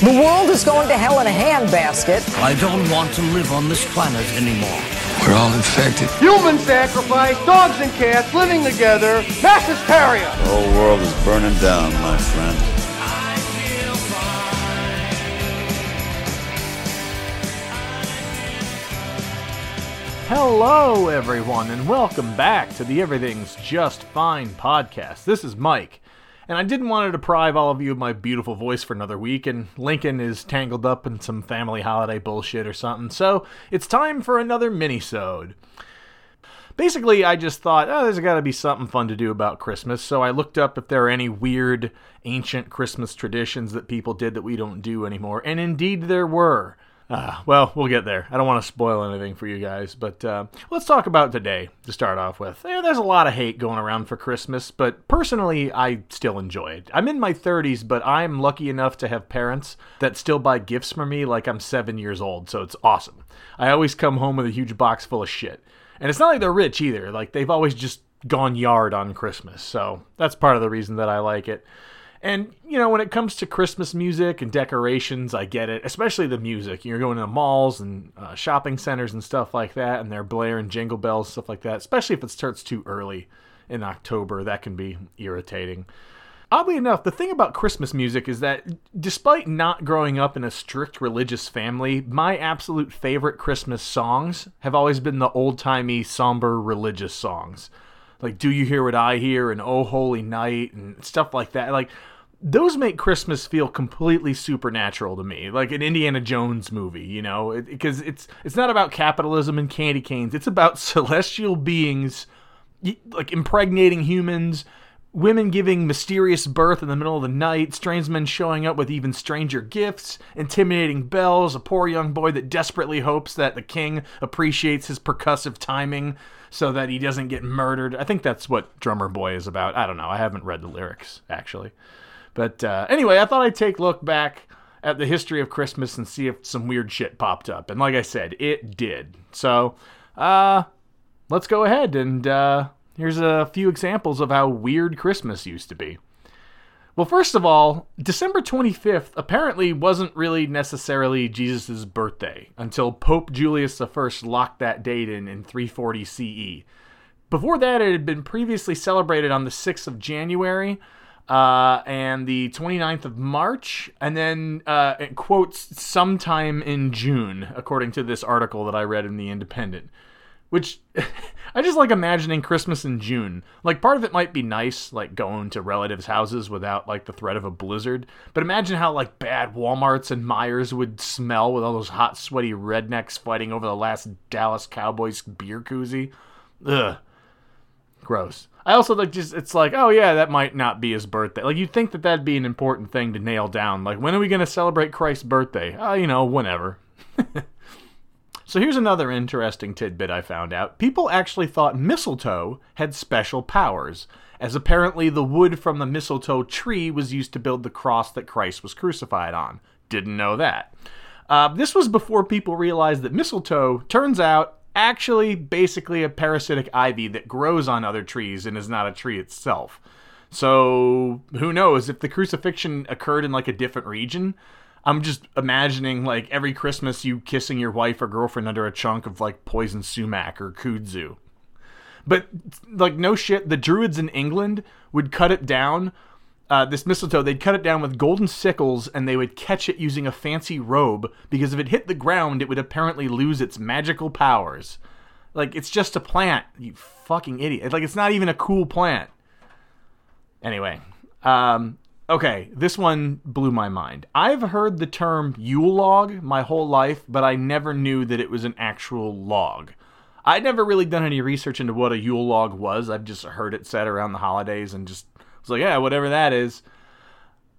The world is going to hell in a handbasket. I don't want to live on this planet anymore. We're all infected. Human sacrifice, dogs and cats living together, mass hysteria. The whole world is burning down, my friend. Hello, everyone, and welcome back to the Everything's Just Fine podcast. This is Mike, and I didn't want to deprive all of you of my beautiful voice for another week, and Lincoln is tangled up in some family holiday bullshit or something, so it's time for another mini-sode. Basically, I just thought, oh, there's got to be something fun to do about Christmas, so I looked up if there are any weird ancient Christmas traditions that people did that we don't do anymore, and indeed there were. Uh, well, we'll get there. I don't want to spoil anything for you guys, but uh, let's talk about today to start off with. There's a lot of hate going around for Christmas, but personally, I still enjoy it. I'm in my 30s, but I'm lucky enough to have parents that still buy gifts for me like I'm seven years old, so it's awesome. I always come home with a huge box full of shit. And it's not like they're rich either. Like, they've always just gone yard on Christmas, so that's part of the reason that I like it. And, you know, when it comes to Christmas music and decorations, I get it, especially the music. You're going to malls and uh, shopping centers and stuff like that, and they're blaring jingle bells, stuff like that, especially if it starts too early in October. That can be irritating. Oddly enough, the thing about Christmas music is that despite not growing up in a strict religious family, my absolute favorite Christmas songs have always been the old timey, somber religious songs like do you hear what i hear? And oh holy night and stuff like that. Like those make christmas feel completely supernatural to me. Like an indiana jones movie you know? Because it, it's it's not about capitalism and candy canes. It's about celestial beings like impregnating humans women giving mysterious birth in the middle of the night, strange men showing up with even stranger gifts, intimidating bells, a poor young boy that desperately hopes that the king appreciates his percussive timing so that he doesn't get murdered. I think that's what Drummer Boy is about. I don't know. I haven't read the lyrics, actually. But uh, anyway, I thought I'd take a look back at the history of Christmas and see if some weird shit popped up. And like I said, it did. So, uh, let's go ahead and uh, Here's a few examples of how weird Christmas used to be. Well, first of all, December 25th apparently wasn't really necessarily Jesus' birthday until Pope Julius I locked that date in in 340 CE. Before that, it had been previously celebrated on the 6th of January uh, and the 29th of March, and then uh, quotes sometime in June, according to this article that I read in The Independent. Which I just like imagining Christmas in June. Like part of it might be nice, like going to relatives' houses without like the threat of a blizzard. But imagine how like bad Walmarts and Meijers would smell with all those hot, sweaty rednecks fighting over the last Dallas Cowboys beer koozie. Ugh. Gross. I also like just it's like, oh yeah, that might not be his birthday. Like you'd think that that'd be an important thing to nail down. Like when are we gonna celebrate Christ's birthday? Oh, you know, whenever. So here's another interesting tidbit I found out. People actually thought mistletoe had special powers, as apparently the wood from the mistletoe tree was used to build the cross that Christ was crucified on. Didn't know that. Uh, this was before people realized that mistletoe, turns out, actually basically a parasitic ivy that grows on other trees and is not a tree itself. So who knows if the crucifixion occurred in like a different region? I'm just imagining like every Christmas you kissing your wife or girlfriend under a chunk of like poison sumac or kudzu. But like no shit, the druids in England would cut it down. Uh, this mistletoe, they'd cut it down with golden sickles and they would catch it using a fancy robe because if it hit the ground, it would apparently lose its magical powers. Like it's just a plant, you fucking idiot. Like it's not even a cool plant. Anyway, um, Okay, this one blew my mind. I've heard the term Yule log my whole life, but I never knew that it was an actual log. I'd never really done any research into what a Yule log was. I've just heard it said around the holidays and just was like, yeah, whatever that is.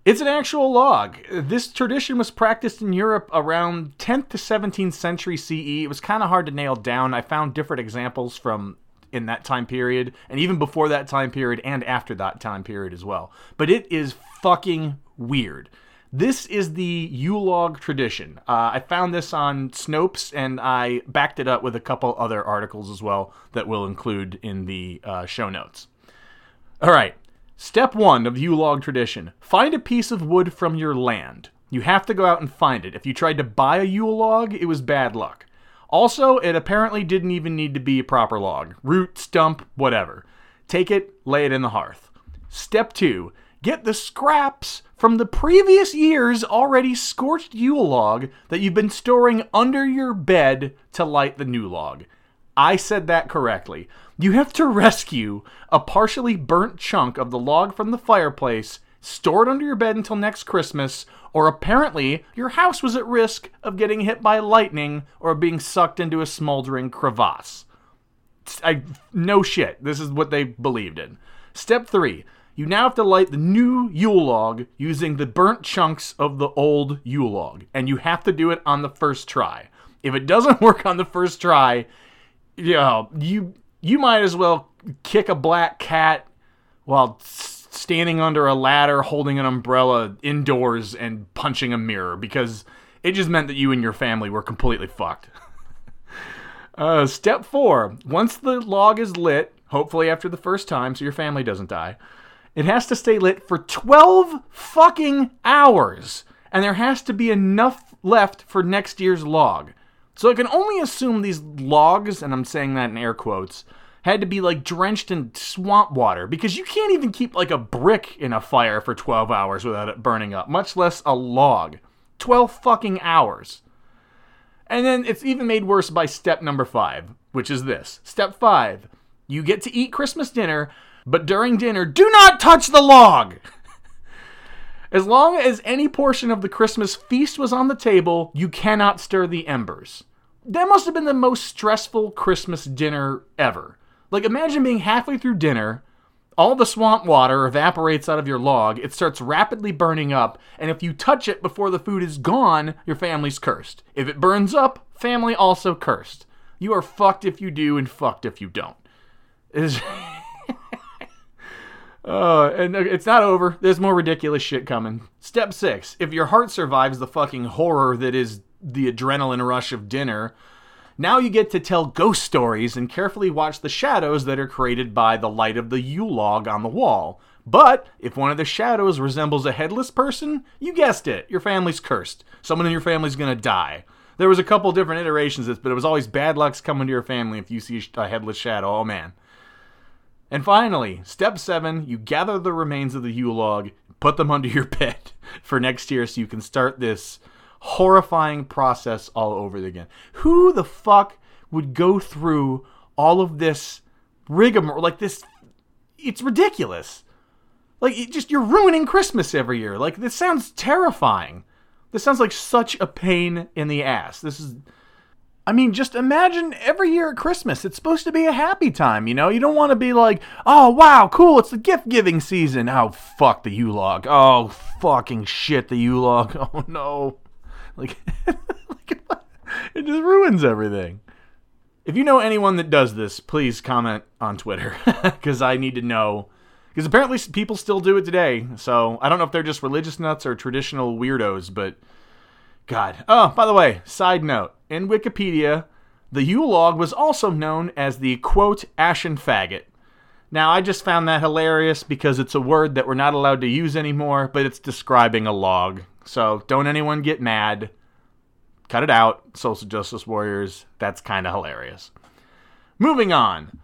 It's an actual log. This tradition was practiced in Europe around 10th to 17th century CE. It was kind of hard to nail down. I found different examples from in that time period, and even before that time period, and after that time period as well. But it is fucking weird. This is the Yule log tradition. Uh, I found this on Snopes, and I backed it up with a couple other articles as well that we'll include in the uh, show notes. All right. Step one of the Yule log tradition find a piece of wood from your land. You have to go out and find it. If you tried to buy a Yule log, it was bad luck. Also, it apparently didn't even need to be a proper log root, stump, whatever. Take it, lay it in the hearth. Step two get the scraps from the previous year's already scorched Yule log that you've been storing under your bed to light the new log. I said that correctly. You have to rescue a partially burnt chunk of the log from the fireplace, store it under your bed until next Christmas, or apparently your house was at risk of getting hit by lightning or being sucked into a smoldering crevasse. I, no shit. This is what they believed in. Step three. You now have to light the new Yule log using the burnt chunks of the old Yule log, and you have to do it on the first try. If it doesn't work on the first try, you know, you you might as well kick a black cat while standing under a ladder holding an umbrella indoors and punching a mirror because it just meant that you and your family were completely fucked. Uh, step four once the log is lit, hopefully after the first time so your family doesn't die, it has to stay lit for 12 fucking hours. And there has to be enough left for next year's log. So I can only assume these logs, and I'm saying that in air quotes, had to be like drenched in swamp water because you can't even keep like a brick in a fire for 12 hours without it burning up, much less a log. 12 fucking hours. And then it's even made worse by step number five, which is this. Step five, you get to eat Christmas dinner, but during dinner, do not touch the log! As long as any portion of the Christmas feast was on the table, you cannot stir the embers. That must have been the most stressful Christmas dinner ever. Like, imagine being halfway through dinner, all the swamp water evaporates out of your log, it starts rapidly burning up, and if you touch it before the food is gone, your family's cursed. If it burns up, family also cursed. You are fucked if you do, and fucked if you don't. It is. Uh, and it's not over. There's more ridiculous shit coming. Step six: If your heart survives the fucking horror that is the adrenaline rush of dinner, now you get to tell ghost stories and carefully watch the shadows that are created by the light of the Yule log on the wall. But if one of the shadows resembles a headless person, you guessed it, your family's cursed. Someone in your family's gonna die. There was a couple different iterations of this, but it was always bad luck's coming to your family if you see a headless shadow. Oh man. And finally, step seven, you gather the remains of the Yule log, put them under your bed for next year so you can start this horrifying process all over again. Who the fuck would go through all of this rigmarole? Like this, it's ridiculous. Like, it just, you're ruining Christmas every year. Like, this sounds terrifying. This sounds like such a pain in the ass. This is. I mean, just imagine every year at Christmas, it's supposed to be a happy time, you know? You don't want to be like, oh, wow, cool, it's the gift giving season. Oh, fuck the Yule log. Oh, fucking shit, the Yule log. Oh, no. Like, it just ruins everything. If you know anyone that does this, please comment on Twitter because I need to know. Because apparently people still do it today. So I don't know if they're just religious nuts or traditional weirdos, but God. Oh, by the way, side note in Wikipedia, the Yule log was also known as the quote ashen faggot. Now, I just found that hilarious because it's a word that we're not allowed to use anymore, but it's describing a log. So don't anyone get mad. Cut it out, social justice warriors. That's kind of hilarious. Moving on.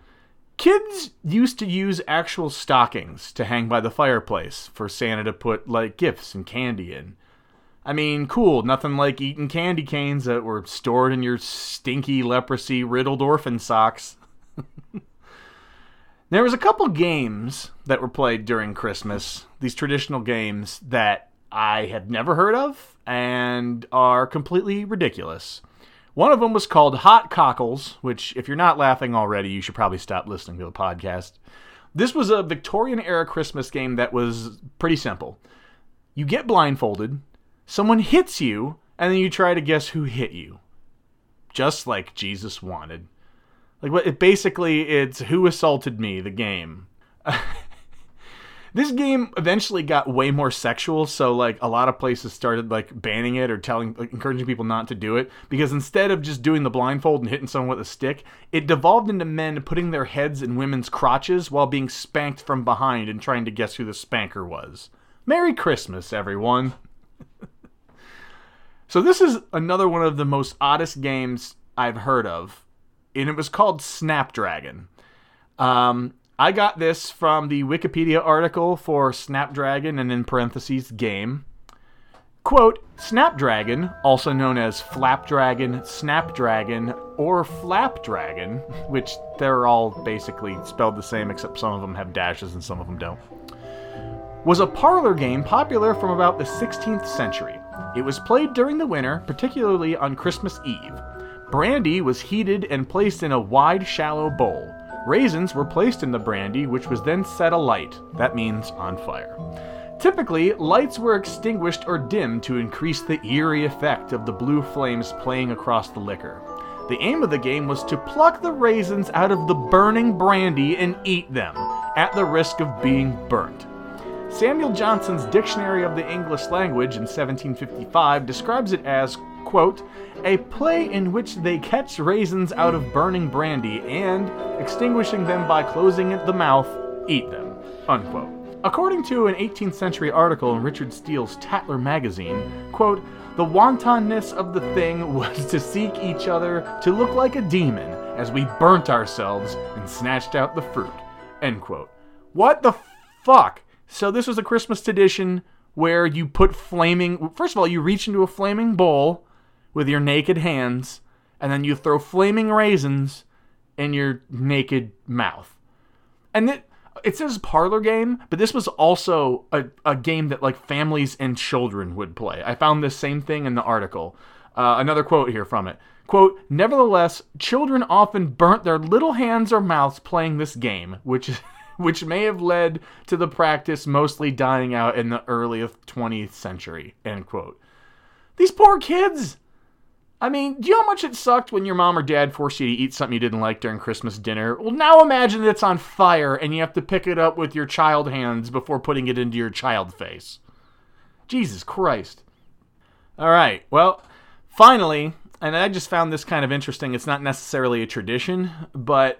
Kids used to use actual stockings to hang by the fireplace for Santa to put like gifts and candy in. I mean, cool, nothing like eating candy canes that were stored in your stinky leprosy riddled orphan socks. there was a couple games that were played during Christmas, these traditional games that I had never heard of and are completely ridiculous. One of them was called Hot Cockles, which, if you're not laughing already, you should probably stop listening to the podcast. This was a Victorian era Christmas game that was pretty simple. You get blindfolded, someone hits you, and then you try to guess who hit you. Just like Jesus wanted. Like what it basically it's who assaulted me, the game. this game eventually got way more sexual, so like a lot of places started like banning it or telling like, encouraging people not to do it because instead of just doing the blindfold and hitting someone with a stick, it devolved into men putting their heads in women's crotches while being spanked from behind and trying to guess who the spanker was. Merry Christmas, everyone. So this is another one of the most oddest games I've heard of, and it was called Snapdragon. Um, I got this from the Wikipedia article for Snapdragon and in parentheses game. Quote, Snapdragon, also known as Flapdragon, Snapdragon, or Flapdragon, which they're all basically spelled the same except some of them have dashes and some of them don't, was a parlor game popular from about the 16th century. It was played during the winter, particularly on Christmas Eve. Brandy was heated and placed in a wide, shallow bowl. Raisins were placed in the brandy, which was then set alight. That means on fire. Typically, lights were extinguished or dimmed to increase the eerie effect of the blue flames playing across the liquor. The aim of the game was to pluck the raisins out of the burning brandy and eat them, at the risk of being burnt. Samuel Johnson's Dictionary of the English Language in 1755 describes it as, quote, a play in which they catch raisins out of burning brandy and, extinguishing them by closing the mouth, eat them, unquote. According to an 18th century article in Richard Steele's Tatler magazine, quote, the wantonness of the thing was to seek each other to look like a demon as we burnt ourselves and snatched out the fruit, end quote. What the fuck? So this was a Christmas tradition where you put flaming, first of all, you reach into a flaming bowl with your naked hands, and then you throw flaming raisins in your naked mouth. And it, it says parlor game, but this was also a, a game that like families and children would play. I found this same thing in the article. Uh, another quote here from it. Quote, nevertheless, children often burnt their little hands or mouths playing this game, which which may have led to the practice mostly dying out in the early 20th century, end quote. These poor kids! I mean, do you know how much it sucked when your mom or dad forced you to eat something you didn't like during Christmas dinner? Well, now imagine that it's on fire and you have to pick it up with your child hands before putting it into your child face. Jesus Christ. All right, well, finally, and I just found this kind of interesting. It's not necessarily a tradition, but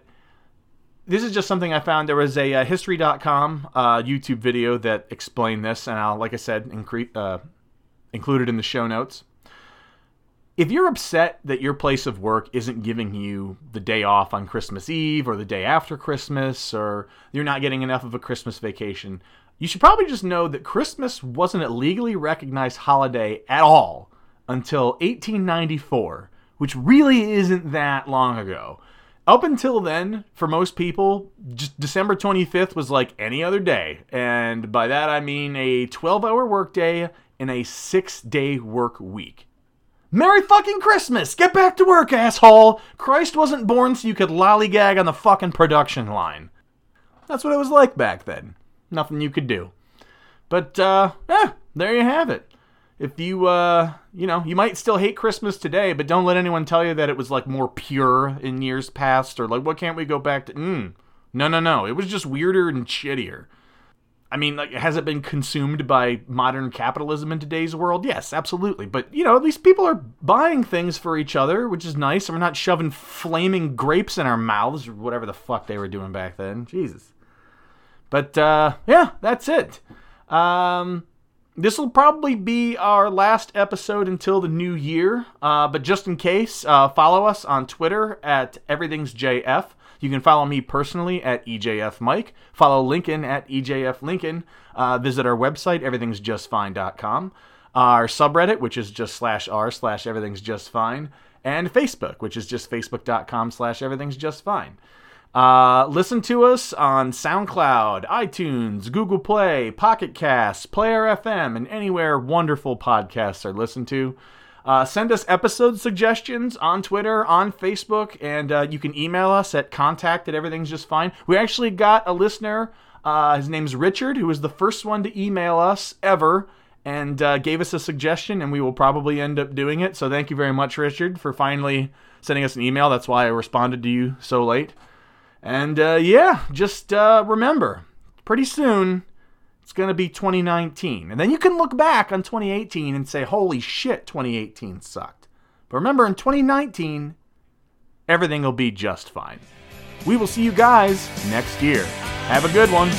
this is just something I found. There was a uh, History.com uh, YouTube video that explained this, and I'll, like I said, incre- uh, include it in the show notes. If you're upset that your place of work isn't giving you the day off on Christmas Eve or the day after Christmas, or you're not getting enough of a Christmas vacation, you should probably just know that Christmas wasn't a legally recognized holiday at all until 1894, which really isn't that long ago up until then, for most people, just December 25th was like any other day. And by that I mean a 12 hour workday and a six day work week. Merry fucking Christmas! Get back to work, asshole! Christ wasn't born so you could lollygag on the fucking production line. That's what it was like back then. Nothing you could do. But, uh, eh, there you have it if you uh you know you might still hate christmas today but don't let anyone tell you that it was like more pure in years past or like what can't we go back to mm, no no no it was just weirder and shittier i mean like has it been consumed by modern capitalism in today's world? Yes absolutely. But you know at least people are buying things for each other which is nice. And we're not shoving flaming grapes in our mouths or whatever the fuck they were doing back then. Jesus. But uh yeah that's it. Um this will probably be our last episode until the new year. Uh, but just in case, uh, follow us on Twitter at everythingsjf. You can follow me personally at EJF Mike. Follow Lincoln at EJF Lincoln. Uh, visit our website, everythingsjustfine.com. Our subreddit, which is just slash r slash everything's just fine. And Facebook, which is just facebook.com slash everything's just fine. Uh, listen to us on SoundCloud, iTunes, Google Play, Pocket Casts, Player FM, and anywhere wonderful podcasts are listened to. Uh, send us episode suggestions on Twitter, on Facebook, and uh, you can email us at contact at everything's just fine. We actually got a listener. Uh, his name's Richard, who was the first one to email us ever and uh, gave us a suggestion, and we will probably end up doing it. So thank you very much, Richard, for finally sending us an email. That's why I responded to you so late. And uh, yeah, just uh, remember, pretty soon it's going to be 2019. And then you can look back on 2018 and say, holy shit, 2018 sucked. But remember, in 2019, everything will be just fine. We will see you guys next year. Have a good one.